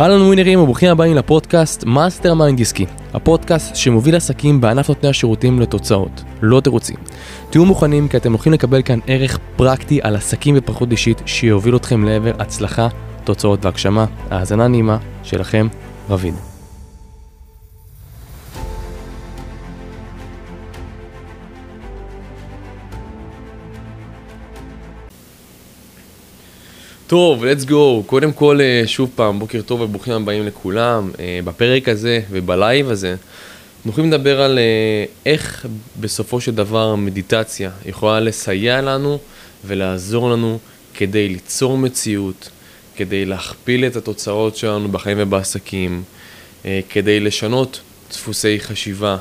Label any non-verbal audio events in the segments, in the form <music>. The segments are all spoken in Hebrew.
אהלן ווינרים וברוכים הבאים לפודקאסט מאסטר מיינד עסקי, הפודקאסט שמוביל עסקים בענף נותני השירותים לתוצאות, לא תירוצים. תהיו מוכנים כי אתם הולכים לקבל כאן ערך פרקטי על עסקים והתפתחות אישית שיוביל אתכם לעבר הצלחה, תוצאות והגשמה. האזנה נעימה שלכם, רביד. טוב, let's go. קודם כל, אה, שוב פעם, בוקר טוב וברוכים הבאים לכולם. אה, בפרק הזה ובלייב הזה, אנחנו הולכים לדבר על אה, איך בסופו של דבר מדיטציה יכולה לסייע לנו ולעזור לנו כדי ליצור מציאות, כדי להכפיל את התוצאות שלנו בחיים ובעסקים, כדי לשנות דפוסי חשיבה,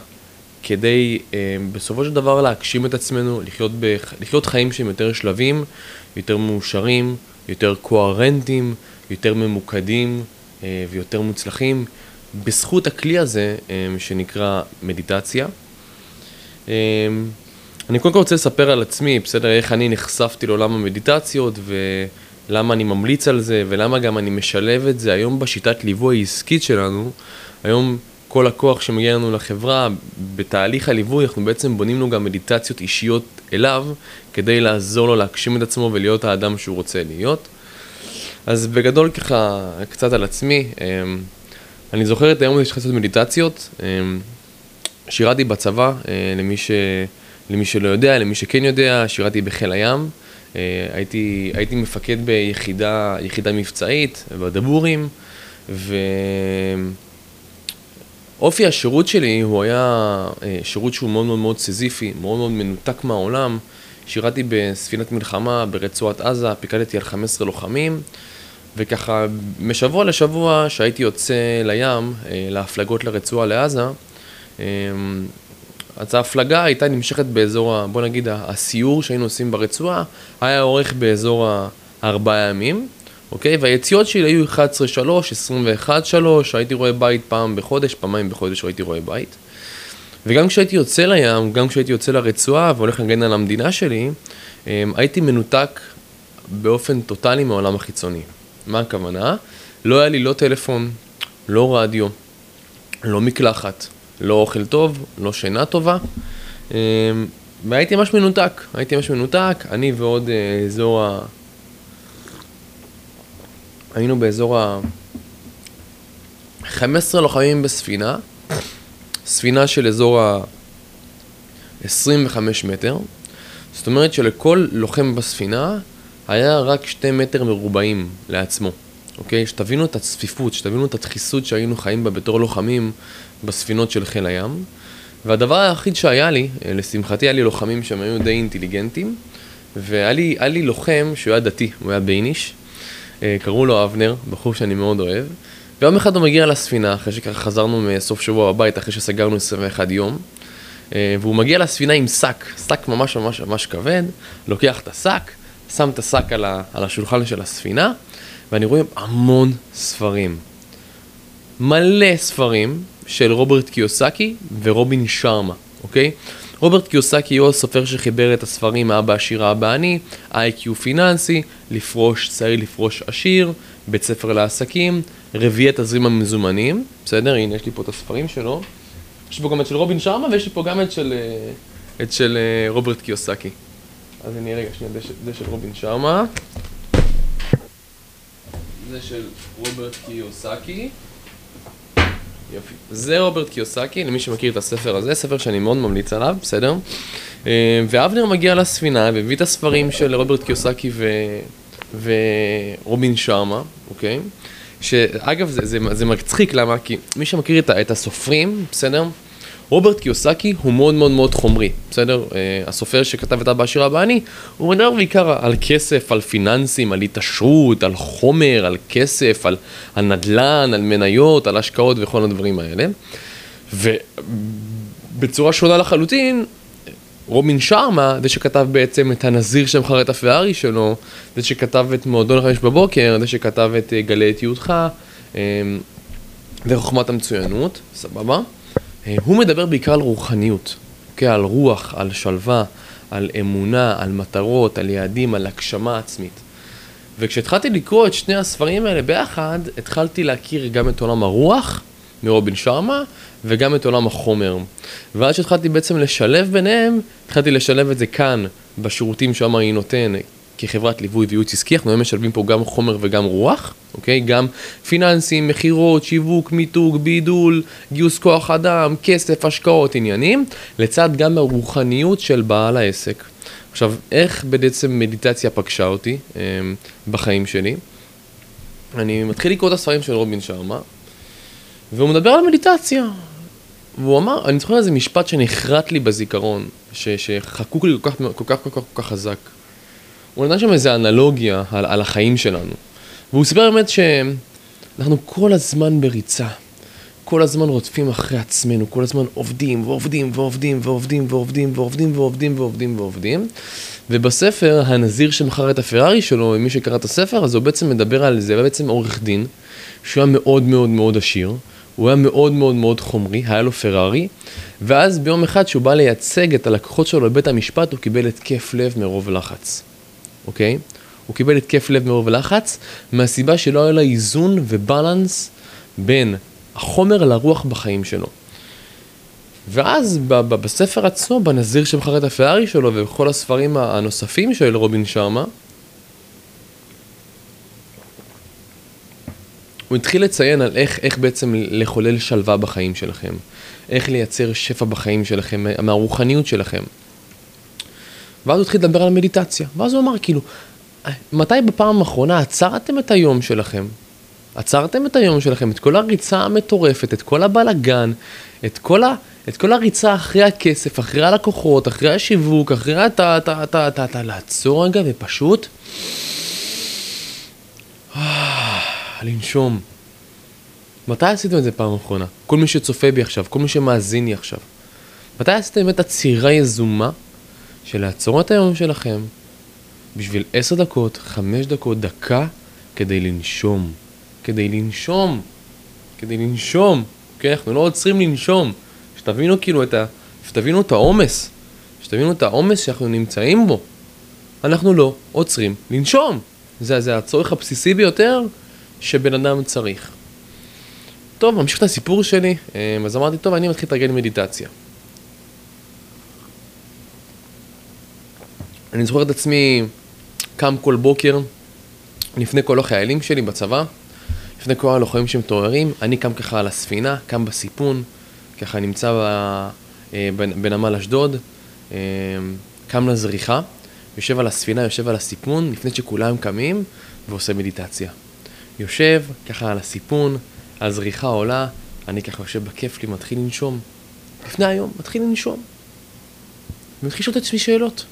כדי בסופו של דבר להגשים את עצמנו, לחיות, ב, לחיות חיים שהם יותר שלבים, יותר מאושרים. יותר קוהרנטיים, יותר ממוקדים אה, ויותר מוצלחים, בזכות הכלי הזה אה, שנקרא מדיטציה. אה, אני קודם כל רוצה לספר על עצמי, בסדר, איך אני נחשפתי לעולם המדיטציות ולמה אני ממליץ על זה ולמה גם אני משלב את זה היום בשיטת ליווי העסקית שלנו. היום כל הכוח שמגיע לנו לחברה, בתהליך הליווי אנחנו בעצם בונים לו גם מדיטציות אישיות אליו, כדי לעזור לו להגשים את עצמו ולהיות האדם שהוא רוצה להיות. אז בגדול ככה, קצת על עצמי, אמ, אני זוכר את היום הזה שהתחלתי לעשות מדיטציות, אמ, שירתי בצבא, אה, למי, ש... למי שלא יודע, למי שכן יודע, שירתי בחיל הים. אה, הייתי, הייתי מפקד ביחידה מבצעית, בדבורים, ו... אופי השירות שלי הוא היה אה, שירות שהוא מאוד מאוד מאוד סיזיפי, מאוד מאוד מנותק מהעולם. שירתי בספינת מלחמה ברצועת עזה, פיקדתי על 15 לוחמים, וככה משבוע לשבוע שהייתי יוצא לים, אה, להפלגות לרצועה לעזה, אה, אז ההפלגה הייתה נמשכת באזור, בוא נגיד, הסיור שהיינו עושים ברצועה, היה אורך באזור הארבעה ימים. אוקיי? והיציאות שלי היו 11-3, 21-3, הייתי רואה בית פעם בחודש, פעמיים בחודש הייתי רואה בית. וגם כשהייתי יוצא לים, גם כשהייתי יוצא לרצועה והולך להגן על המדינה שלי, אמ, הייתי מנותק באופן טוטאלי מהעולם החיצוני. מה הכוונה? לא היה לי לא טלפון, לא רדיו, לא מקלחת, לא אוכל טוב, לא שינה טובה. אמ, והייתי ממש מנותק, הייתי ממש מנותק, אני ועוד אזור ה... היינו באזור ה... 15 לוחמים בספינה, ספינה של אזור ה... 25 מטר, זאת אומרת שלכל לוחם בספינה היה רק 2 מטר מרובעים לעצמו, אוקיי? שתבינו את הצפיפות, שתבינו את הדחיסות שהיינו חיים בה בתור לוחמים בספינות של חיל הים. והדבר היחיד שהיה לי, לשמחתי היה לי לוחמים שהם היו די אינטליגנטים, והיה לי, לי לוחם שהוא היה דתי, הוא היה בייניש, אה, קראו לו אבנר, בחור שאני מאוד אוהב. ויום אחד הוא מגיע לספינה, אחרי שככה חזרנו מסוף שבוע בבית, אחרי שסגרנו 21 יום. אה, והוא מגיע לספינה עם שק, שק ממש ממש ממש כבד, לוקח את השק, שם את השק על, על השולחן של הספינה, ואני רואה המון ספרים. מלא ספרים של רוברט קיוסקי ורובין שרמה, אוקיי? רוברט קיוסקי הוא הסופר שחיבר את הספרים האבא עשיר האבא עני, איי-קיו פיננסי, לפרוש צעיר לפרוש עשיר, בית ספר לעסקים, רביעי תזרים המזומנים, בסדר? הנה יש לי פה את הספרים שלו. יש פה גם את של רובין שרמה ויש לי פה גם את של, אה, את של אה, רוברט קיוסקי. אז אני רגע, שנייה, זה, זה של רובין שרמה. זה של רוברט קיוסקי. יופי. זה רוברט קיוסקי, למי שמכיר את הספר הזה, ספר שאני מאוד ממליץ עליו, בסדר? אה, ואבנר מגיע לספינה והביא את הספרים של רוברט קיוסקי ו... ורובין שרמה, אוקיי? שאגב, זה, זה, זה מצחיק, למה? כי מי שמכיר את, את הסופרים, בסדר? רוברט קיוסקי הוא מאוד מאוד מאוד חומרי, בסדר? Uh, הסופר שכתב את אבא עשיר אבא אני, הוא מדבר בעיקר על כסף, על פיננסים, על התעשרות, על חומר, על כסף, על, על נדל"ן, על מניות, על השקעות וכל הדברים האלה. ובצורה שונה לחלוטין, רובין שרמה, זה שכתב בעצם את הנזיר שמכר את הפרארי שלו, זה שכתב את מועדון החמש בבוקר, זה שכתב את אה, גלי את יהודך, אה, וחוכמת המצוינות, סבבה? אה, הוא מדבר בעיקר על רוחניות, אוקיי? על רוח, על שלווה, על אמונה, על מטרות, על יעדים, על הגשמה עצמית. וכשהתחלתי לקרוא את שני הספרים האלה ביחד, התחלתי להכיר גם את עולם הרוח מרובין שרמה, וגם את עולם החומר. ואז שהתחלתי בעצם לשלב ביניהם, התחלתי לשלב את זה כאן, בשירותים שהמרי נותן, כחברת ליווי וייעוץ עסקי, אנחנו היום משלבים פה גם חומר וגם רוח, אוקיי? גם פיננסים, מכירות, שיווק, מיתוג, בידול, גיוס כוח אדם, כסף, השקעות, עניינים, לצד גם הרוחניות של בעל העסק. עכשיו, איך בעצם מדיטציה פגשה אותי אה, בחיים שלי? אני מתחיל לקרוא את הספרים של רובין שרמה, והוא מדבר על מדיטציה. והוא אמר, אני זוכר איזה משפט שנחרט לי בזיכרון, ש, שחקוק לי כל כך, כל כך, כל כך, כל כך חזק. הוא נתן שם איזה אנלוגיה על, על החיים שלנו. והוא סיפר באמת שאנחנו כל הזמן בריצה. כל הזמן רודפים אחרי עצמנו, כל הזמן עובדים ועובדים ועובדים ועובדים ועובדים ועובדים ועובדים ועובדים ועובדים. ובספר, הנזיר שמכר את הפרארי שלו, מי שקרא את הספר, אז הוא בעצם מדבר על זה, הוא בעצם עורך דין, שהוא היה מאוד מאוד מאוד עשיר, הוא היה מאוד מאוד מאוד חומרי, היה לו פרארי, ואז ביום אחד שהוא בא לייצג את הלקוחות שלו לבית המשפט, הוא קיבל התקף לב מרוב לחץ, אוקיי? הוא קיבל התקף לב מרוב לחץ, מהסיבה שלא היה לו איזון ובלנס בין החומר לרוח בחיים שלו. ואז בספר עצמו, בנזיר שמכר את הפרארי שלו ובכל הספרים הנוספים של רובין שרמה, הוא התחיל לציין על איך, איך בעצם לחולל שלווה בחיים שלכם, איך לייצר שפע בחיים שלכם, מהרוחניות שלכם. ואז הוא התחיל לדבר על מדיטציה, ואז הוא אמר כאילו, מתי בפעם האחרונה עצרתם את היום שלכם? עצרתם את היום שלכם, את כל הריצה המטורפת, את כל הבלגן, את כל, ה, את כל הריצה אחרי הכסף, אחרי הלקוחות, אחרי השיווק, אחרי הטה, טה, טה, טה, טה, לעצור רגע ופשוט לנשום. מתי עשיתם את זה פעם אחרונה? כל מי שצופה בי עכשיו, כל מי שמאזין לי עכשיו. מתי עשיתם באמת עצירה יזומה של לעצור את היום שלכם בשביל עשר דקות, חמש דקות, דקה, כדי לנשום. כדי לנשום. כדי לנשום. אוקיי? אנחנו לא עוצרים לנשום. שתבינו כאילו את ה... שתבינו את העומס. שתבינו את העומס שאנחנו נמצאים בו. אנחנו לא עוצרים לנשום. זה, זה הצורך הבסיסי ביותר שבן אדם צריך. טוב, ממשיך את הסיפור שלי, אה, אז אמרתי, טוב, אני מתחיל לתרגל מדיטציה. אני זוכר את עצמי קם כל בוקר, לפני כל החיילים שלי בצבא, לפני כל הלוחמים שמתעוררים, אני קם ככה על הספינה, קם בסיפון, ככה נמצא אה, בנמל אשדוד, אה, קם לזריחה, יושב על הספינה, יושב על הסיפון, לפני שכולם קמים, ועושה מדיטציה. יושב ככה על הסיפון, הזריחה עולה, אני ככה יושב בכיף לי, מתחיל לנשום. לפני היום, מתחיל לנשום. ומתחיל לשאול את עצמי שאלות.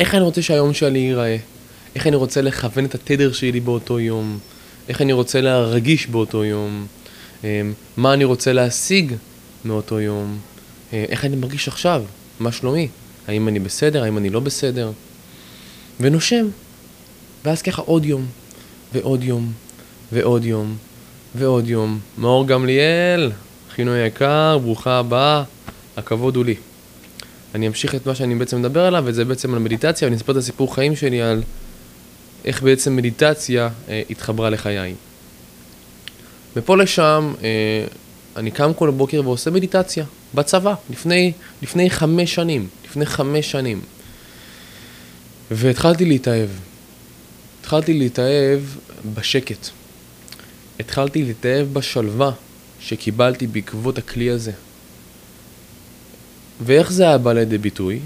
איך אני רוצה שהיום שלי ייראה? איך אני רוצה לכוון את התדר שלי באותו יום? איך אני רוצה להרגיש באותו יום? אמ, מה אני רוצה להשיג מאותו יום? אה, איך אני מרגיש עכשיו? מה שלומי? האם אני בסדר? האם אני לא בסדר? ונושם. ואז ככה עוד יום, ועוד יום, ועוד יום, ועוד יום. מאור גמליאל, אחינו היקר, ברוכה הבאה, הכבוד הוא לי. אני אמשיך את מה שאני בעצם מדבר עליו, וזה בעצם על מדיטציה, ואני אספר את הסיפור חיים שלי על איך בעצם מדיטציה אה, התחברה לחיי. מפה לשם, אה, אני קם כל בוקר ועושה מדיטציה, בצבא, לפני, לפני חמש שנים, לפני חמש שנים. והתחלתי להתאהב. התחלתי להתאהב בשקט. התחלתי להתאהב בשלווה שקיבלתי בעקבות הכלי הזה. ואיך זה היה בא לידי ביטוי?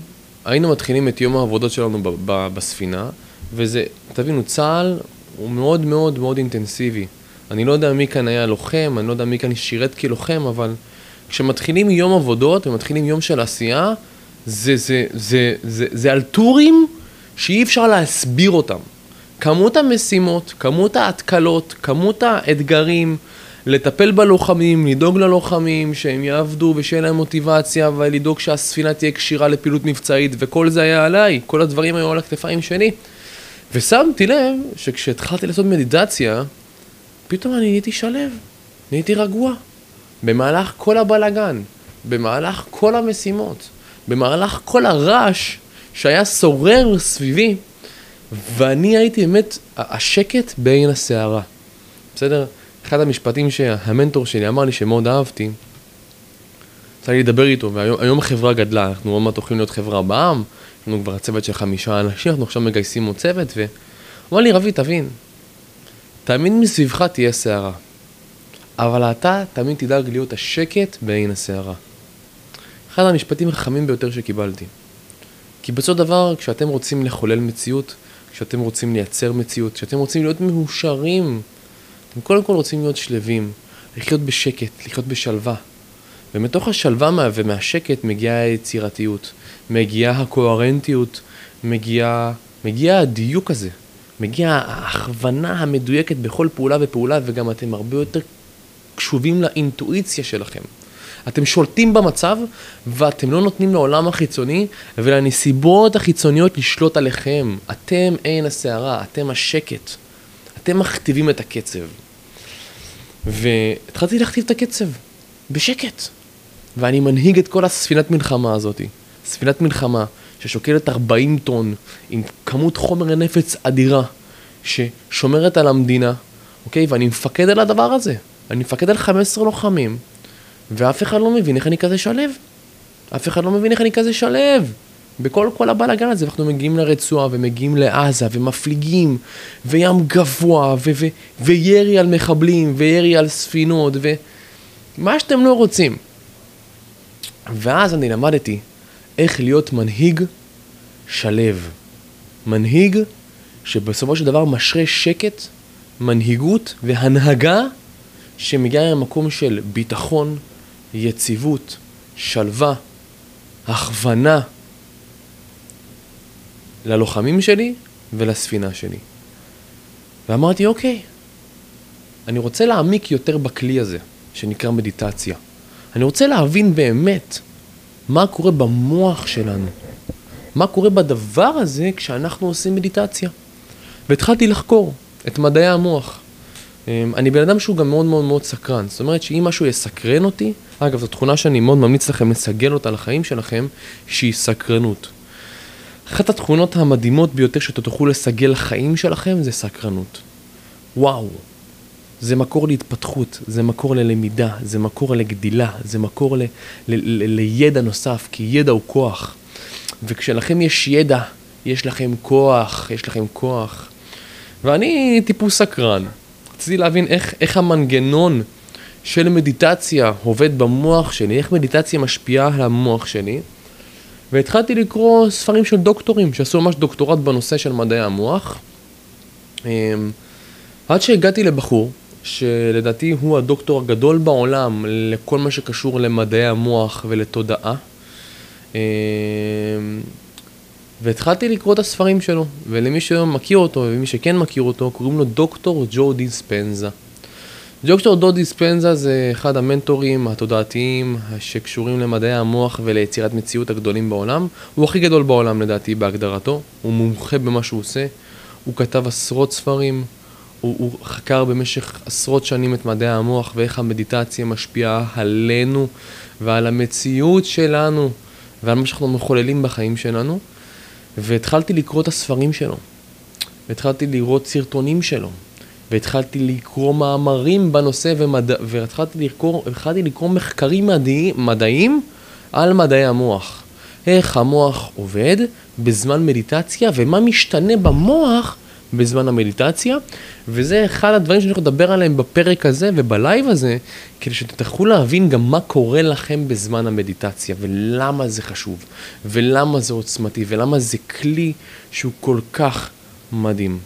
היינו מתחילים את יום העבודות שלנו ב- ב- בספינה, וזה, תבינו, צה"ל הוא מאוד מאוד מאוד אינטנסיבי. אני לא יודע מי כאן היה לוחם, אני לא יודע מי כאן שירת כלוחם, אבל כשמתחילים יום עבודות ומתחילים יום של עשייה, זה, זה, זה, זה, זה, על טורים שאי אפשר להסביר אותם. כמות המשימות, כמות ההתקלות, כמות האתגרים, לטפל בלוחמים, לדאוג ללוחמים, שהם יעבדו ושיהיה להם מוטיבציה, ולדאוג שהספינה תהיה כשירה לפעילות מבצעית, וכל זה היה עליי, כל הדברים היו על הכתפיים שלי. ושמתי לב שכשהתחלתי לעשות מדיטציה, פתאום אני נהייתי שלב, נהייתי רגוע. במהלך כל הבלגן, במהלך כל המשימות, במהלך כל הרעש שהיה שורר סביבי, ואני הייתי באמת השקט בעין הסערה, בסדר? אחד המשפטים שהמנטור שלי אמר לי שמאוד אהבתי, יצא לי לדבר איתו, והיום החברה גדלה, אנחנו עוד מעט הולכים להיות חברה בעם, יש לנו כבר צוות של חמישה אנשים, אנחנו עכשיו מגייסים עוד צוות, והוא אמר לי, רבי, תבין, תמיד מסביבך תהיה סערה, אבל אתה תמיד תדאג להיות השקט בעין הסערה. אחד המשפטים החכמים ביותר שקיבלתי. כי בסופו של דבר, כשאתם רוצים לחולל מציאות, כשאתם רוצים לייצר מציאות, כשאתם רוצים להיות מאושרים, אתם קודם כל רוצים להיות שלווים, לחיות בשקט, לחיות בשלווה. ומתוך השלווה ומהשקט מגיעה היצירתיות, מגיעה הקוהרנטיות, מגיע, מגיע הדיוק הזה, מגיעה ההכוונה המדויקת בכל פעולה ופעולה, וגם אתם הרבה יותר קשובים לאינטואיציה שלכם. אתם שולטים במצב ואתם לא נותנים לעולם החיצוני ולנסיבות החיצוניות לשלוט עליכם. אתם עין הסערה, אתם השקט. אתם מכתיבים את הקצב. והתחלתי להכתיב את הקצב, בשקט. ואני מנהיג את כל הספינת מלחמה הזאתי. ספינת מלחמה ששוקלת 40 טון עם כמות חומר נפץ אדירה ששומרת על המדינה, אוקיי? ואני מפקד על הדבר הזה. אני מפקד על 15 לוחמים, ואף אחד לא מבין איך אני כזה שלב. אף אחד לא מבין איך אני כזה שלב. בכל כל הבלאגן הזה, אנחנו מגיעים לרצועה ומגיעים לעזה ומפליגים וים גבוה ו- ו- וירי על מחבלים וירי על ספינות ומה שאתם לא רוצים. ואז אני למדתי איך להיות מנהיג שלב. מנהיג שבסופו של דבר משרה שקט, מנהיגות והנהגה שמגיעה למקום של ביטחון, יציבות, שלווה, הכוונה ללוחמים שלי ולספינה שלי. ואמרתי, אוקיי, אני רוצה להעמיק יותר בכלי הזה, שנקרא מדיטציה. אני רוצה להבין באמת מה קורה במוח שלנו, מה קורה בדבר הזה כשאנחנו עושים מדיטציה. והתחלתי לחקור את מדעי המוח. אמ, אני בן אדם שהוא גם מאוד מאוד מאוד סקרן, זאת אומרת שאם משהו יסקרן אותי, אגב, זו תכונה שאני מאוד ממליץ לכם לסגל אותה לחיים שלכם, שהיא סקרנות. אחת התכונות המדהימות ביותר שאתם תוכלו לסגל לחיים שלכם זה סקרנות. וואו, זה מקור להתפתחות, זה מקור ללמידה, זה מקור לגדילה, זה מקור ל, ל, ל, לידע נוסף, כי ידע הוא כוח. וכשלכם יש ידע, יש לכם כוח, יש לכם כוח. ואני טיפוס סקרן. רציתי להבין איך, איך המנגנון של מדיטציה עובד במוח שלי, איך מדיטציה משפיעה על המוח שלי. והתחלתי לקרוא ספרים של דוקטורים שעשו ממש דוקטורט בנושא של מדעי המוח. אמ, עד שהגעתי לבחור, שלדעתי הוא הדוקטור הגדול בעולם לכל מה שקשור למדעי המוח ולתודעה. אמ, והתחלתי לקרוא את הספרים שלו, ולמי שמכיר אותו ומי שכן מכיר אותו, קוראים לו דוקטור ג'ו דיספנזה. דוקטור דו דיספנזה זה אחד המנטורים התודעתיים שקשורים למדעי המוח וליצירת מציאות הגדולים בעולם. הוא הכי גדול בעולם לדעתי בהגדרתו, הוא מומחה במה שהוא עושה, הוא כתב עשרות ספרים, הוא, הוא חקר במשך עשרות שנים את מדעי המוח ואיך המדיטציה משפיעה עלינו ועל המציאות שלנו ועל מה שאנחנו מחוללים בחיים שלנו. והתחלתי לקרוא את הספרים שלו, והתחלתי לראות סרטונים שלו, והתחלתי לקרוא מאמרים בנושא ומד... והתחלתי לקרוא, לקרוא מחקרים מדעי... מדעיים על מדעי המוח. איך המוח עובד בזמן מדיטציה ומה משתנה במוח בזמן המדיטציה, וזה אחד הדברים שאני הולך לדבר עליהם בפרק הזה ובלייב הזה, כדי שתתחילו להבין גם מה קורה לכם בזמן המדיטציה, ולמה זה חשוב, ולמה זה עוצמתי, ולמה זה כלי שהוא כל כך מדהים.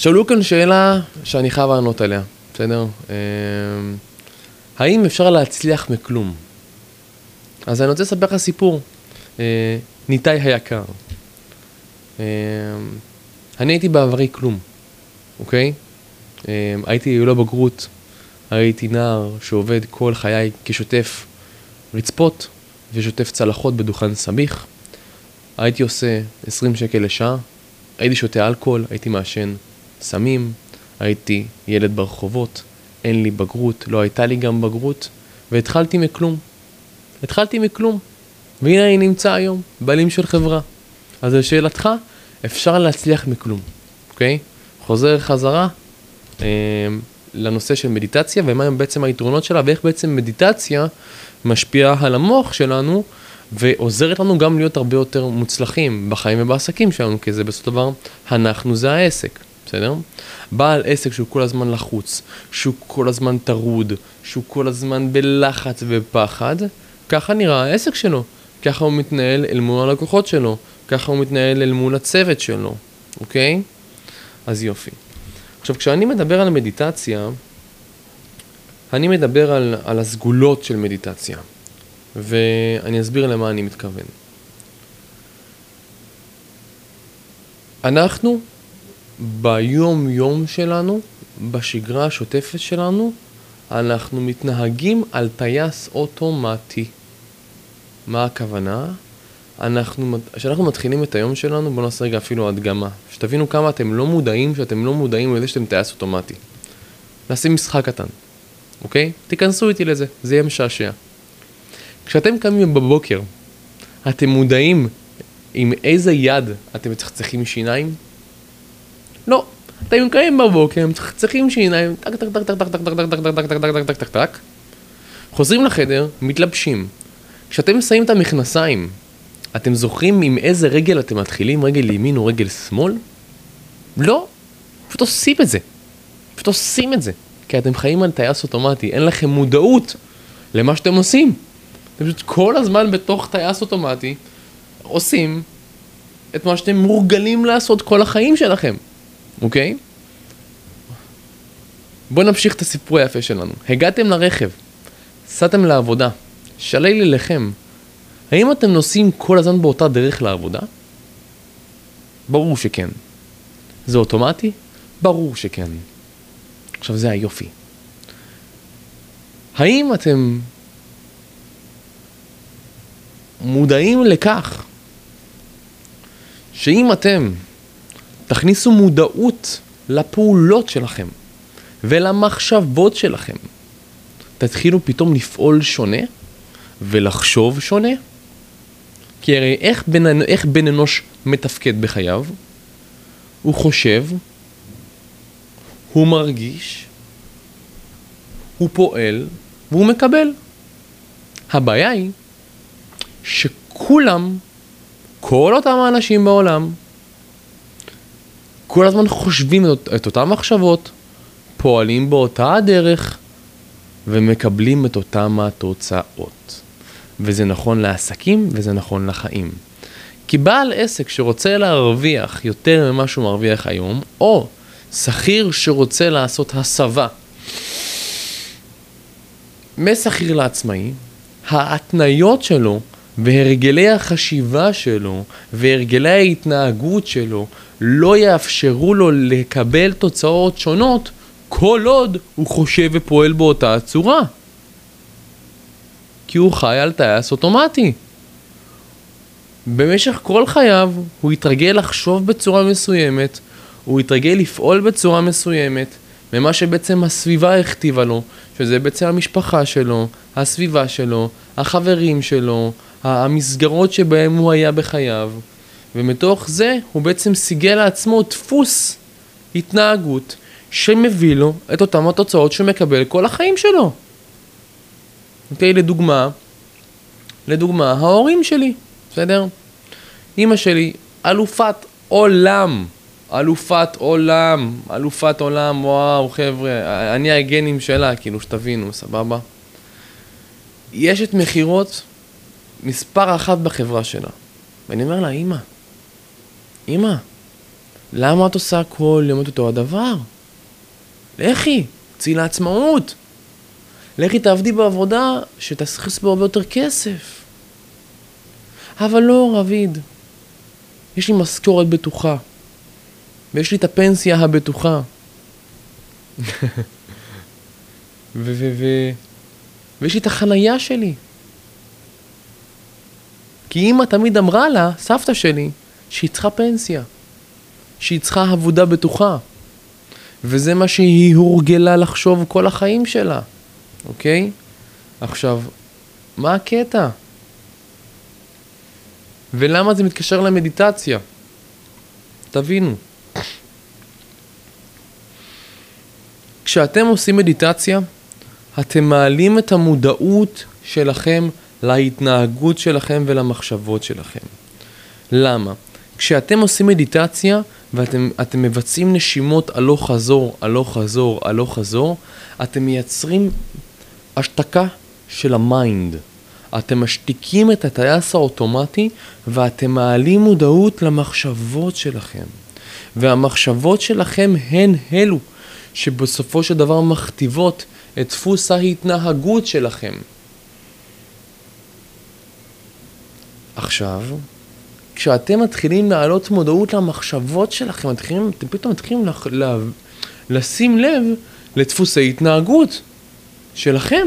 שאלו כאן שאלה שאני חייב לענות עליה, בסדר? אמ, האם אפשר להצליח מכלום? אז אני רוצה לספר לך סיפור. אה, ניתאי היקר. אמ, אני הייתי בעברי כלום, אוקיי? אמ, הייתי לא בגרות, הייתי נער שעובד כל חיי כשוטף רצפות ושוטף צלחות בדוכן סמיך. הייתי עושה 20 שקל לשעה, הייתי שותה אלכוהול, הייתי מעשן סמים, הייתי ילד ברחובות, אין לי בגרות, לא הייתה לי גם בגרות, והתחלתי מכלום. התחלתי מכלום. והנה אני נמצא היום, בעלים של חברה. אז לשאלתך, אפשר להצליח מכלום, אוקיי? חוזר חזרה אה, לנושא של מדיטציה, ומה הם בעצם היתרונות שלה, ואיך בעצם מדיטציה משפיעה על המוח שלנו, ועוזרת לנו גם להיות הרבה יותר מוצלחים בחיים ובעסקים שלנו, כי זה בסופו של דבר, אנחנו זה העסק, בסדר? בעל עסק שהוא כל הזמן לחוץ, שהוא כל הזמן טרוד, שהוא כל הזמן בלחץ ופחד, ככה נראה העסק שלו. ככה הוא מתנהל אל מול הלקוחות שלו, ככה הוא מתנהל אל מול הצוות שלו, אוקיי? אז יופי. עכשיו, כשאני מדבר על מדיטציה, אני מדבר על, על הסגולות של מדיטציה, ואני אסביר למה אני מתכוון. אנחנו ביום-יום שלנו, בשגרה השוטפת שלנו, אנחנו מתנהגים על טייס אוטומטי. מה הכוונה? אנחנו, כשאנחנו מתחילים את היום שלנו, בואו נעשה רגע אפילו הדגמה. שתבינו כמה אתם לא מודעים, שאתם לא מודעים לזה שאתם טייס אוטומטי. נעשה משחק קטן, אוקיי? תיכנסו איתי לזה, זה יהיה משעשע. כשאתם קמים בבוקר, אתם מודעים עם איזה יד אתם מצחצחים שיניים? לא. אתם קמים בבוקר, מצחצחים שיניים, טק טק טק טק טק טק טק טק טק טק טק טק טק טק חוזרים לחדר, מתלבשים. כשאתם שמים את המכנסיים, אתם זוכרים עם איזה רגל אתם מתחילים, רגל ימין או רגל שמאל? לא, פשוט עושים את זה. פשוט עושים את זה. כי אתם חיים על טייס אוטומטי, אין לכם מודעות למה שאתם עושים. אתם פשוט כל הזמן בתוך טייס אוטומטי עושים את מה שאתם מורגלים לעשות כל החיים שלכם, אוקיי? בואו נמשיך את הסיפור היפה שלנו. הגעתם לרכב, סעתם לעבודה, שלל אליכם, האם אתם נוסעים כל הזמן באותה דרך לעבודה? ברור שכן. זה אוטומטי? ברור שכן. עכשיו זה היופי. האם אתם מודעים לכך שאם אתם תכניסו מודעות לפעולות שלכם ולמחשבות שלכם, תתחילו פתאום לפעול שונה? ולחשוב שונה? כי הרי איך בן, איך בן אנוש מתפקד בחייו? הוא חושב, הוא מרגיש, הוא פועל והוא מקבל. הבעיה היא שכולם, כל אותם האנשים בעולם, כל הזמן חושבים את, את אותן מחשבות, פועלים באותה הדרך ומקבלים את אותן התוצאות. וזה נכון לעסקים וזה נכון לחיים. כי בעל עסק שרוצה להרוויח יותר ממה שהוא מרוויח היום, או שכיר שרוצה לעשות הסבה משכיר לעצמאי, ההתניות שלו והרגלי החשיבה שלו והרגלי ההתנהגות שלו לא יאפשרו לו לקבל תוצאות שונות כל עוד הוא חושב ופועל באותה צורה. כי הוא חי על טייס אוטומטי. במשך כל חייו הוא התרגל לחשוב בצורה מסוימת, הוא התרגל לפעול בצורה מסוימת, ממה שבעצם הסביבה הכתיבה לו, שזה בעצם המשפחה שלו, הסביבה שלו, החברים שלו, המסגרות שבהם הוא היה בחייו, ומתוך זה הוא בעצם סיגל לעצמו דפוס התנהגות שמביא לו את אותן התוצאות שהוא מקבל כל החיים שלו. אוקיי, לדוגמה, לדוגמה, ההורים שלי, בסדר? אימא שלי, אלופת עולם, אלופת עולם, אלופת עולם, וואו, חבר'ה, אני הגנים שלה, כאילו, שתבינו, סבבה? יש את מכירות מספר אחת בחברה שלה. ואני אומר לה, אימא, אימא, למה את עושה כל יום את אותו הדבר? לכי, צאי לעצמאות. לכי תעבדי בעבודה שתכניס בו הרבה יותר כסף. אבל לא, רביד, יש לי משכורת בטוחה, ויש לי את הפנסיה הבטוחה. <laughs> ו- ו- ו- ויש לי את החנייה שלי. כי אימא תמיד אמרה לה, סבתא שלי, שהיא צריכה פנסיה, שהיא צריכה עבודה בטוחה. וזה מה שהיא הורגלה לחשוב כל החיים שלה. אוקיי? עכשיו, מה הקטע? ולמה זה מתקשר למדיטציה. תבינו. כשאתם עושים מדיטציה, אתם מעלים את המודעות שלכם להתנהגות שלכם ולמחשבות שלכם. למה? כשאתם עושים מדיטציה ואתם מבצעים נשימות הלוך חזור, הלוך חזור, הלוך חזור, אתם מייצרים השתקה של ה mind. אתם משתיקים את הטייס האוטומטי ואתם מעלים מודעות למחשבות שלכם. והמחשבות שלכם הן אלו שבסופו של דבר מכתיבות את דפוס ההתנהגות שלכם. עכשיו, כשאתם מתחילים להעלות מודעות למחשבות שלכם, מתחילים, אתם פתאום מתחילים לח, לה, לשים לב לדפוסי התנהגות שלכם.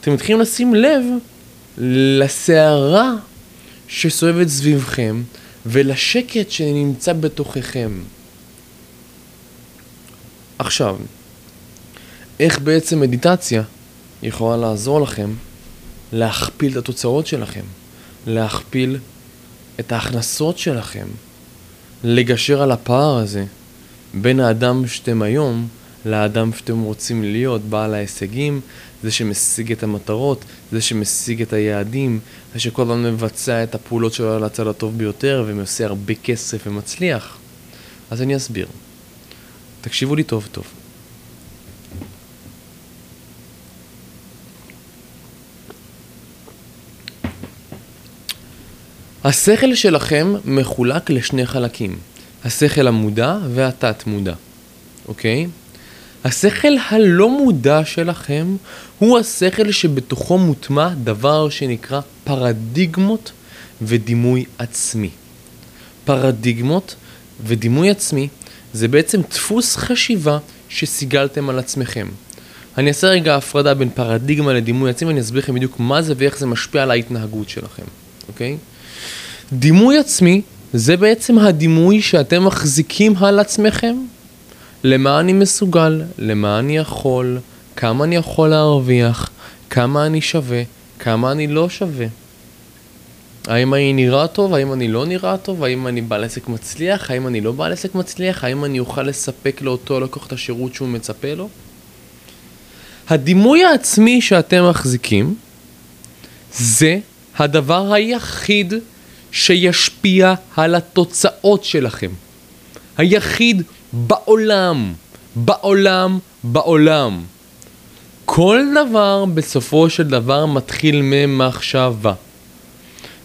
אתם מתחילים לשים לב לסערה שסובבת סביבכם ולשקט שנמצא בתוככם. עכשיו, איך בעצם מדיטציה יכולה לעזור לכם להכפיל את התוצאות שלכם, להכפיל את ההכנסות שלכם, לגשר על הפער הזה בין האדם שאתם היום לאדם שאתם רוצים להיות, בעל ההישגים, זה שמשיג את המטרות, זה שמשיג את היעדים, זה שכל הזמן מבצע את הפעולות שלו על הצד הטוב ביותר ועושה הרבה כסף ומצליח. אז אני אסביר. תקשיבו לי טוב טוב. השכל שלכם מחולק לשני חלקים, השכל המודע והתת מודע, אוקיי? השכל הלא מודע שלכם הוא השכל שבתוכו מוטמע דבר שנקרא פרדיגמות ודימוי עצמי. פרדיגמות ודימוי עצמי זה בעצם דפוס חשיבה שסיגלתם על עצמכם. אני אעשה רגע הפרדה בין פרדיגמה לדימוי עצמי ואני אסביר לכם בדיוק מה זה ואיך זה משפיע על ההתנהגות שלכם, אוקיי? דימוי עצמי זה בעצם הדימוי שאתם מחזיקים על עצמכם? למה אני מסוגל, למה אני יכול, כמה אני יכול להרוויח, כמה אני שווה, כמה אני לא שווה. האם אני נראה טוב, האם אני לא נראה טוב, האם אני בעל עסק מצליח, האם אני לא בעל עסק מצליח, האם אני אוכל לספק לאותו לקוח את השירות שהוא מצפה לו. הדימוי העצמי שאתם מחזיקים זה הדבר היחיד שישפיע על התוצאות שלכם. היחיד בעולם, בעולם, בעולם. כל דבר בסופו של דבר מתחיל ממחשבה.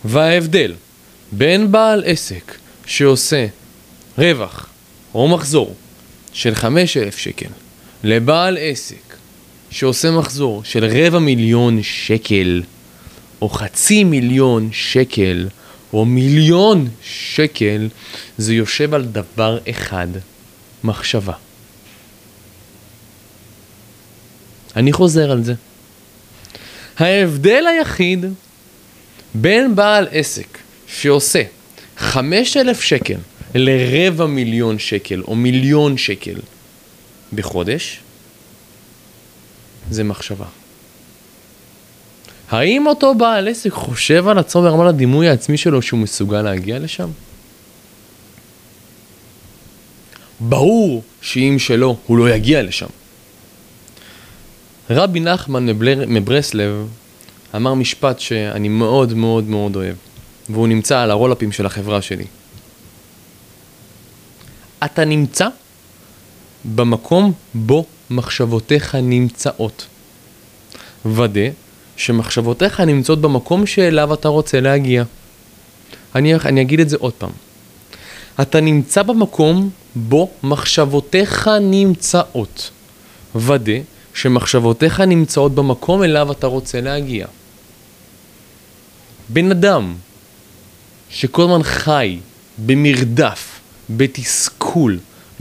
וההבדל בין בעל עסק שעושה רווח או מחזור של 5,000 שקל לבעל עסק שעושה מחזור של רבע מיליון שקל או חצי מיליון שקל או מיליון שקל, זה יושב על דבר אחד, מחשבה. אני חוזר על זה. ההבדל היחיד בין בעל עסק שעושה 5,000 שקל לרבע מיליון שקל או מיליון שקל בחודש, זה מחשבה. האם אותו בעל עסק חושב על עצמו ברמת הדימוי העצמי שלו שהוא מסוגל להגיע לשם? ברור שאם שלא, הוא לא יגיע לשם. רבי נחמן מברסלב אמר משפט שאני מאוד מאוד מאוד אוהב, והוא נמצא על הרולאפים של החברה שלי. אתה נמצא במקום בו מחשבותיך נמצאות. ודא שמחשבותיך נמצאות במקום שאליו אתה רוצה להגיע. אני, אני אגיד את זה עוד פעם. אתה נמצא במקום בו מחשבותיך נמצאות. ודא שמחשבותיך נמצאות במקום אליו אתה רוצה להגיע. בן אדם שכל הזמן חי במרדף, בתסכול,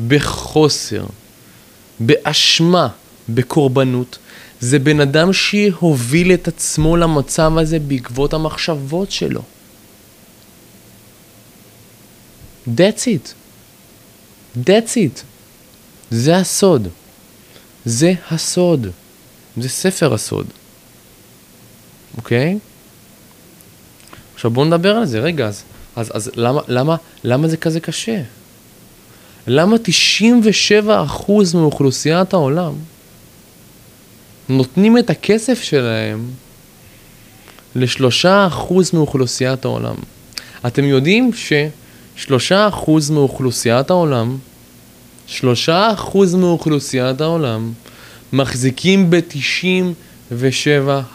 בחוסר, באשמה, בקורבנות, זה בן אדם שהוביל את עצמו למצב הזה בעקבות המחשבות שלו. That's it. That's it. זה הסוד. זה הסוד. זה ספר הסוד. אוקיי? עכשיו בואו נדבר על זה, רגע, אז, אז, אז למה, למה, למה זה כזה קשה? למה 97% מאוכלוסיית העולם נותנים את הכסף שלהם לשלושה אחוז מאוכלוסיית העולם? אתם יודעים ששלושה אחוז מאוכלוסיית העולם, שלושה אחוז מאוכלוסיית העולם מחזיקים ב-97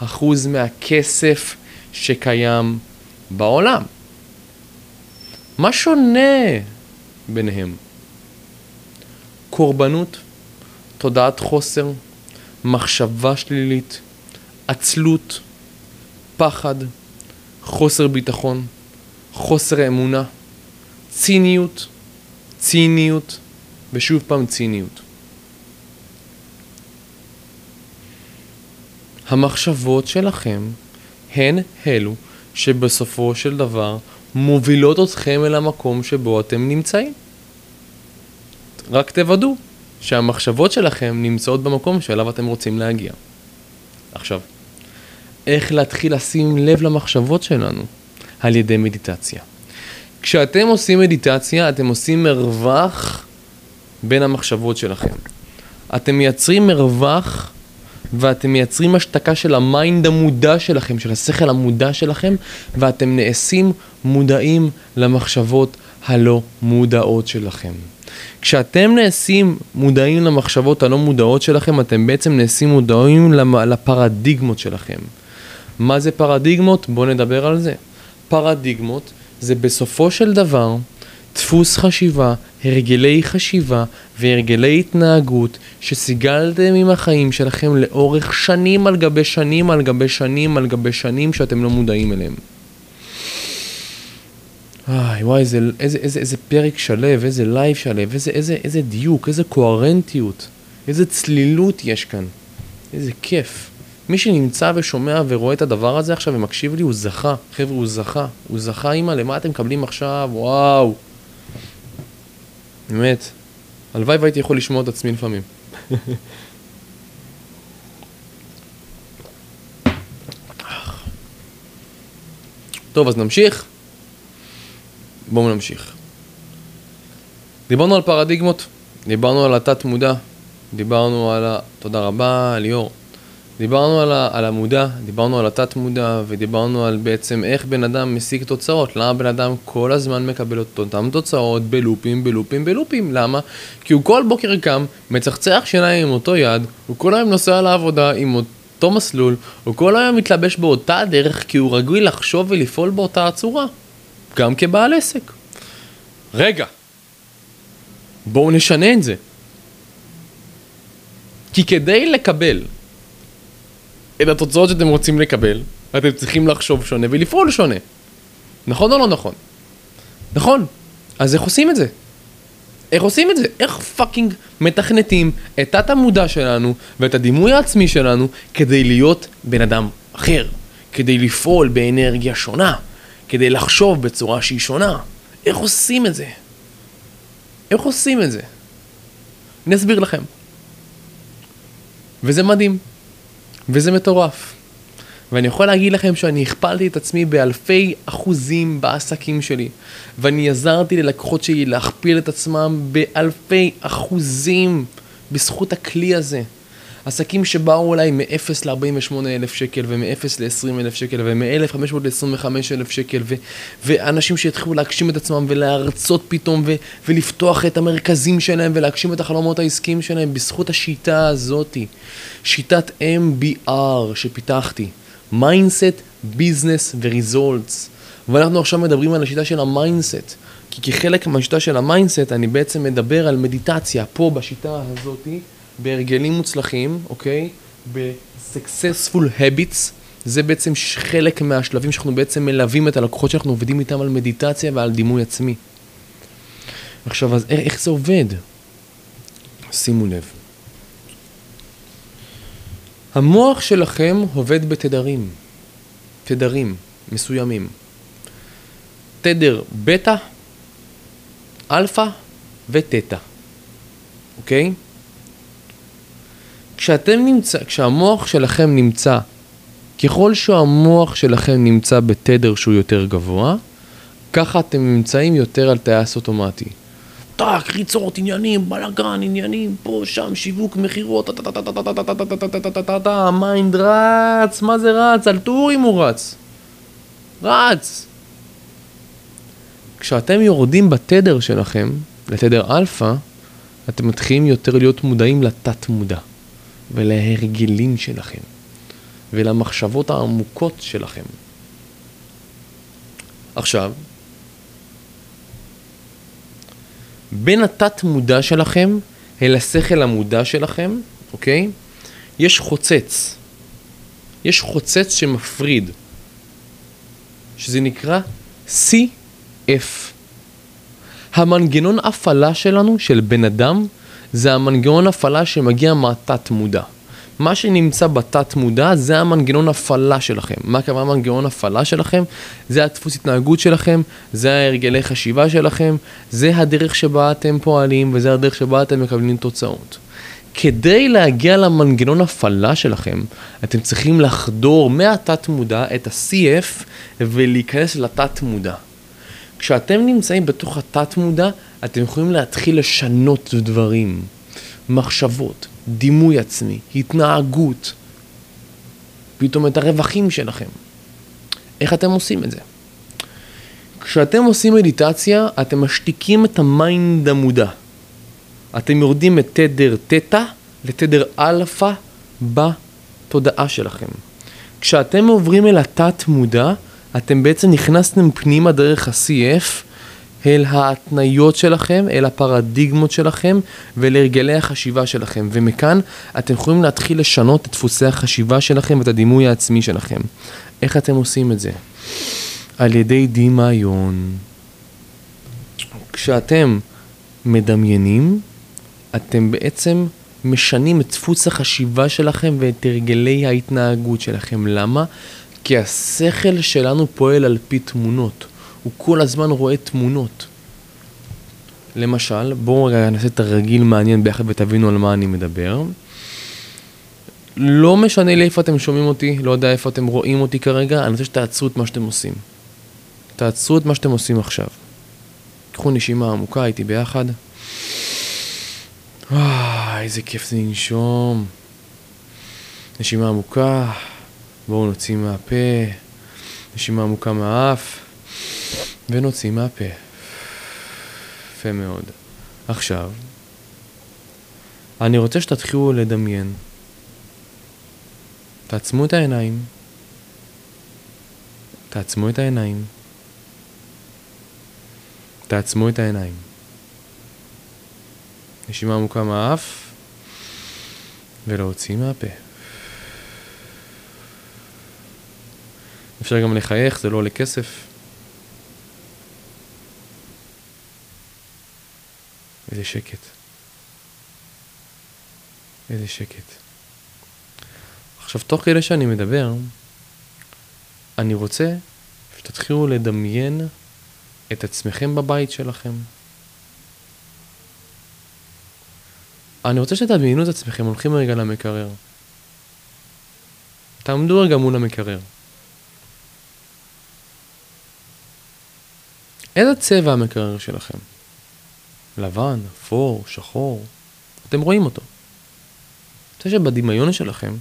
אחוז מהכסף שקיים בעולם. מה שונה ביניהם? קורבנות, תודעת חוסר, מחשבה שלילית, עצלות, פחד, חוסר ביטחון, חוסר אמונה, ציניות, ציניות ושוב פעם ציניות. המחשבות שלכם הן אלו שבסופו של דבר מובילות אתכם אל המקום שבו אתם נמצאים. רק תוודאו שהמחשבות שלכם נמצאות במקום שאליו אתם רוצים להגיע. עכשיו, איך להתחיל לשים לב למחשבות שלנו? על ידי מדיטציה. כשאתם עושים מדיטציה, אתם עושים מרווח בין המחשבות שלכם. אתם מייצרים מרווח ואתם מייצרים השתקה של ה mind המודע שלכם, של השכל המודע שלכם, ואתם נעשים מודעים למחשבות הלא מודעות שלכם. כשאתם נעשים מודעים למחשבות הלא מודעות שלכם, אתם בעצם נעשים מודעים לפרדיגמות שלכם. מה זה פרדיגמות? בואו נדבר על זה. פרדיגמות זה בסופו של דבר דפוס חשיבה, הרגלי חשיבה והרגלי התנהגות שסיגלתם עם החיים שלכם לאורך שנים על גבי שנים על גבי שנים על גבי שנים שאתם לא מודעים אליהם. איי, וואי, איזה, איזה, איזה, איזה פרק שלב, איזה live שלב, איזה, איזה, איזה דיוק, איזה קוהרנטיות, איזה צלילות יש כאן. איזה כיף. מי שנמצא ושומע ורואה את הדבר הזה עכשיו ומקשיב לי, הוא זכה. חבר'ה, הוא זכה. הוא זכה, אימא, למה אתם מקבלים עכשיו? וואו. באמת. הלוואי והייתי יכול לשמוע את עצמי לפעמים. <laughs> טוב, אז נמשיך. בואו נמשיך. דיברנו על פרדיגמות, דיברנו על התת מודע, דיברנו על ה... תודה רבה, ליאור. דיברנו על, ה... על המודע, דיברנו על התת מודע, ודיברנו על בעצם איך בן אדם משיג תוצאות. למה בן אדם כל הזמן מקבל את אותן תוצאות בלופים, בלופים, בלופים. למה? כי הוא כל בוקר קם, מצחצח שיניים עם אותו יד, הוא כל היום נוסע לעבודה עם אותו מסלול, הוא כל היום מתלבש באותה דרך כי הוא רגיל לחשוב ולפעול באותה הצורה. גם כבעל עסק. רגע, בואו נשנה את זה. כי כדי לקבל את התוצאות שאתם רוצים לקבל, אתם צריכים לחשוב שונה ולפעול שונה. נכון או לא נכון? נכון. אז איך עושים את זה? איך עושים את זה? איך פאקינג מתכנתים את תת המודע שלנו ואת הדימוי העצמי שלנו כדי להיות בן אדם אחר? כדי לפעול באנרגיה שונה? כדי לחשוב בצורה שהיא שונה. איך עושים את זה? איך עושים את זה? אני אסביר לכם. וזה מדהים. וזה מטורף. ואני יכול להגיד לכם שאני הכפלתי את עצמי באלפי אחוזים בעסקים שלי. ואני עזרתי ללקוחות שלי להכפיל את עצמם באלפי אחוזים בזכות הכלי הזה. עסקים שבאו אליי מ-0 ל-48 אלף שקל ומ-0 ל-20 אלף שקל ומ-1,500 ל-25 אלף שקל ו- ואנשים שהתחילו להגשים את עצמם ולהרצות פתאום ו- ולפתוח את המרכזים שלהם ולהגשים את החלומות העסקיים שלהם בזכות השיטה הזאתי. שיטת MBR שפיתחתי, mindset, business ו results. ואנחנו עכשיו מדברים על השיטה של ה mindset. כי כחלק מהשיטה של ה mindset אני בעצם מדבר על מדיטציה פה בשיטה הזאתי. בהרגלים מוצלחים, אוקיי? ב-successful habits, זה בעצם חלק מהשלבים שאנחנו בעצם מלווים את הלקוחות שאנחנו עובדים איתם על מדיטציה ועל דימוי עצמי. עכשיו, אז איך זה עובד? שימו לב. המוח שלכם עובד בתדרים, תדרים מסוימים. תדר בטא, אלפא ותטא, אוקיי? כשאתם נמצא, כשהמוח שלכם נמצא ככל שהמוח שלכם נמצא בתדר שהוא יותר גבוה, ככה אתם נמצאים יותר על טייס אוטומטי. טאק, ריצות, עניינים, בלאגן, עניינים, פה, שם, שיווק, מכירות, ה mind רץ, מה זה רץ? על טורים הוא רץ. רץ. כשאתם יורדים בתדר שלכם, לתדר אלפא, אתם מתחילים יותר להיות מודעים לתת מודע ולהרגלים שלכם ולמחשבות העמוקות שלכם. עכשיו, בין התת מודע שלכם אל השכל המודע שלכם, אוקיי? יש חוצץ. יש חוצץ שמפריד, שזה נקרא CF. המנגנון הפעלה שלנו, של בן אדם, זה המנגנון הפעלה שמגיע מהתת מודע. מה שנמצא בתת מודע זה המנגנון הפעלה שלכם. מה קרה מנגנון הפעלה שלכם? זה הדפוס התנהגות שלכם, זה ההרגלי חשיבה שלכם, זה הדרך שבה אתם פועלים וזה הדרך שבה אתם מקבלים תוצאות. כדי להגיע למנגנון הפעלה שלכם, אתם צריכים לחדור מהתת מודע את ה-CF ולהיכנס לתת מודע. כשאתם נמצאים בתוך התת מודע, אתם יכולים להתחיל לשנות דברים, מחשבות, דימוי עצמי, התנהגות, פתאום את הרווחים שלכם. איך אתם עושים את זה? כשאתם עושים מדיטציה, אתם משתיקים את ה mind המודע. אתם יורדים מתדר תטא לתדר אלפא בתודעה שלכם. כשאתם עוברים אל התת מודע, אתם בעצם נכנסתם פנימה דרך ה-CF אל ההתניות שלכם, אל הפרדיגמות שלכם ולהרגלי החשיבה שלכם. ומכאן אתם יכולים להתחיל לשנות את דפוסי החשיבה שלכם ואת הדימוי העצמי שלכם. איך אתם עושים את זה? על ידי דמיון. כשאתם מדמיינים, אתם בעצם משנים את דפוס החשיבה שלכם ואת הרגלי ההתנהגות שלכם. למה? כי השכל שלנו פועל על פי תמונות. הוא כל הזמן רואה תמונות. למשל, בואו רגע נעשה את הרגיל מעניין ביחד ותבינו על מה אני מדבר. לא משנה לי איפה אתם שומעים אותי, לא יודע איפה אתם רואים אותי כרגע, אני רוצה שתעצרו את מה שאתם עושים. תעצרו את מה שאתם עושים עכשיו. קחו נשימה עמוקה איתי ביחד. וואי, איזה כיף זה לנשום. נשימה עמוקה, בואו נוציא מהפה, נשימה עמוקה מהאף. ונוציא מהפה. יפה מאוד. עכשיו, אני רוצה שתתחילו לדמיין. תעצמו את העיניים. תעצמו את העיניים. תעצמו את העיניים. נשימה עמוקה מהאף ולהוציא מהפה. אפשר גם לחייך, זה לא עולה כסף. איזה שקט. איזה שקט. עכשיו, תוך כדי שאני מדבר, אני רוצה שתתחילו לדמיין את עצמכם בבית שלכם. אני רוצה שתדמיינו את עצמכם הולכים רגע למקרר. תעמדו רגע מול המקרר. איזה צבע המקרר שלכם? לבן, אפור, שחור. אתם רואים אותו. אני רוצה שבדמיון שלכם,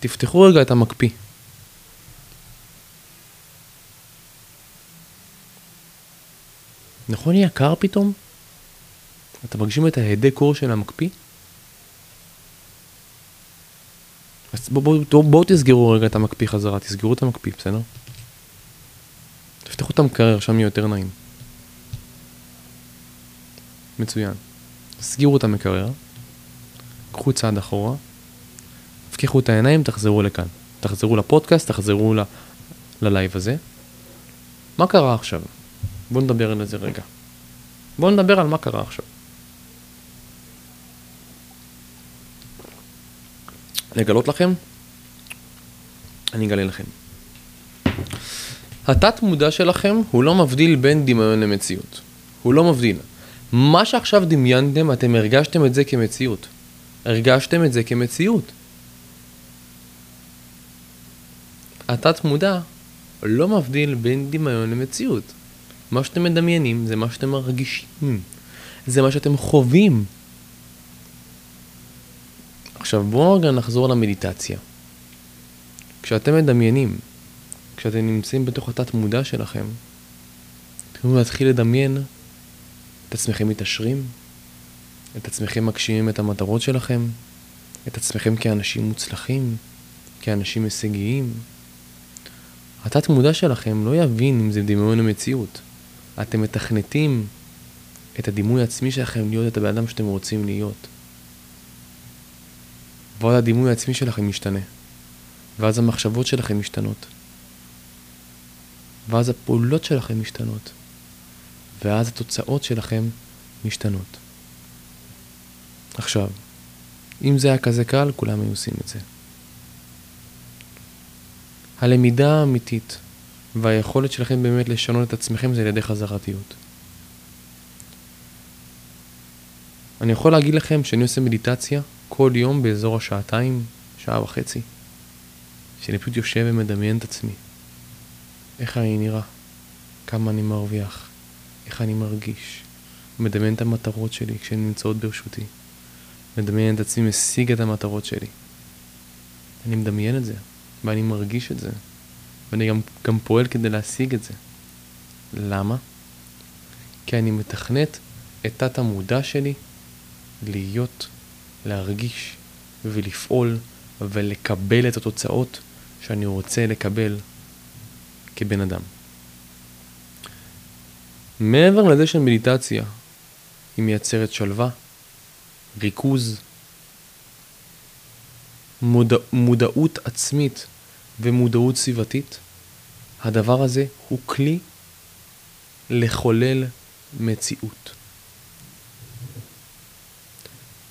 תפתחו רגע את המקפיא. נכון נהיה קר פתאום? אתם מרגישים את ההדי קור של המקפיא? אז בואו בוא, בוא, בוא תסגרו רגע את המקפיא חזרה, תסגרו את המקפיא, בסדר? תפתחו את המקרר, שם יהיה יותר נעים. מצוין. סגירו את המקרר, קחו צעד אחורה, תפקיחו את העיניים, תחזרו לכאן. תחזרו לפודקאסט, תחזרו ל... ללייב הזה. מה קרה עכשיו? בואו נדבר על זה רגע. בואו נדבר על מה קרה עכשיו. לגלות לכם? אני אגלה לכם. התת מודע שלכם הוא לא מבדיל בין דמיון למציאות. הוא לא מבדיל. מה שעכשיו דמיינתם, אתם הרגשתם את זה כמציאות. הרגשתם את זה כמציאות. התת מודע לא מבדיל בין דמיון למציאות. מה שאתם מדמיינים זה מה שאתם מרגישים, זה מה שאתם חווים. עכשיו בואו רגע נחזור למדיטציה. כשאתם מדמיינים, כשאתם נמצאים בתוך התת מודע שלכם, אתם יכולים להתחיל לדמיין את עצמכם מתעשרים, את עצמכם מגשימים את המטרות שלכם, את עצמכם כאנשים מוצלחים, כאנשים הישגיים. התת מודע שלכם לא יבין אם זה דמיון המציאות. אתם מתכנתים את הדימוי העצמי שלכם להיות את הבן אדם שאתם רוצים להיות. ואז הדימוי העצמי שלכם משתנה. ואז המחשבות שלכם משתנות. ואז הפעולות שלכם משתנות. ואז התוצאות שלכם משתנות. עכשיו, אם זה היה כזה קל, כולם היו עושים את זה. הלמידה האמיתית והיכולת שלכם באמת לשנות את עצמכם זה על ידי חזרתיות. אני יכול להגיד לכם שאני עושה מדיטציה כל יום באזור השעתיים, שעה וחצי, שאני פשוט יושב ומדמיין את עצמי. איך אני נראה, כמה אני מרוויח, איך אני מרגיש, מדמיין את המטרות שלי כשהן נמצאות ברשותי, מדמיין את עצמי משיג את המטרות שלי. אני מדמיין את זה, ואני מרגיש את זה, ואני גם, גם פועל כדי להשיג את זה. למה? כי אני מתכנת את תת המודע שלי להיות, להרגיש ולפעול ולקבל את התוצאות שאני רוצה לקבל כבן אדם. מעבר לזה שמדיטציה היא מייצרת שלווה, ריכוז, מודע, מודעות עצמית ומודעות סביבתית, הדבר הזה הוא כלי לחולל מציאות.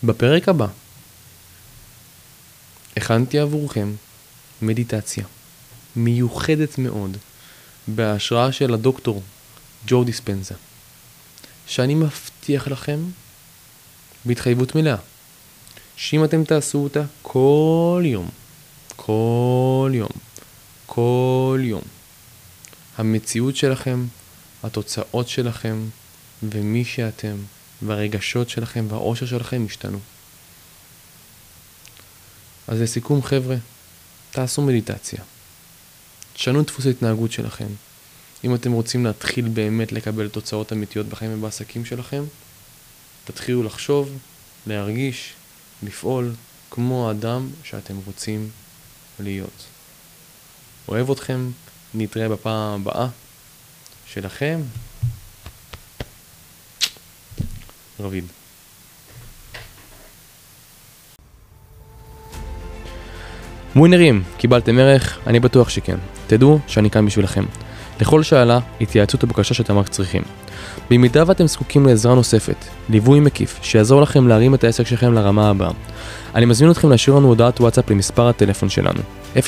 בפרק הבא הכנתי עבורכם מדיטציה מיוחדת מאוד בהשראה של הדוקטור ג'ו דיספנזה, שאני מבטיח לכם בהתחייבות מלאה, שאם אתם תעשו אותה כל יום, כל יום, כל יום, המציאות שלכם, התוצאות שלכם ומי שאתם והרגשות שלכם והאושר שלכם ישתנו. אז לסיכום חבר'ה, תעשו מדיטציה. תשנו את דפוס ההתנהגות שלכם. אם אתם רוצים להתחיל באמת לקבל תוצאות אמיתיות בחיים ובעסקים שלכם, תתחילו לחשוב, להרגיש, לפעול כמו האדם שאתם רוצים להיות. אוהב אתכם, נתראה בפעם הבאה שלכם. רביד. ווינרים, קיבלתם ערך? אני בטוח שכן. תדעו שאני כאן בשבילכם. לכל שאלה, התייעצות ובקשה שאתם רק צריכים. במידה ואתם זקוקים לעזרה נוספת, ליווי מקיף, שיעזור לכם להרים את העסק שלכם לרמה הבאה, אני מזמין אתכם להשאיר לנו הודעת וואטסאפ למספר הטלפון שלנו, 054-352-5857,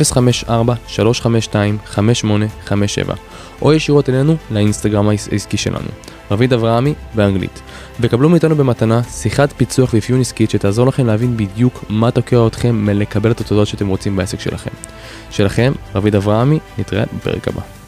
או ישירות אלינו לאינסטגרם העסקי שלנו, רביד אברהמי באנגלית, וקבלו מאיתנו במתנה שיחת פיצוח ואפיון עסקית שתעזור לכם להבין בדיוק מה תוקע אתכם מלקבל את התודות שאתם רוצים בעסק שלכם. שלכם, רביד אברהמי, נתראה בפרק הבא.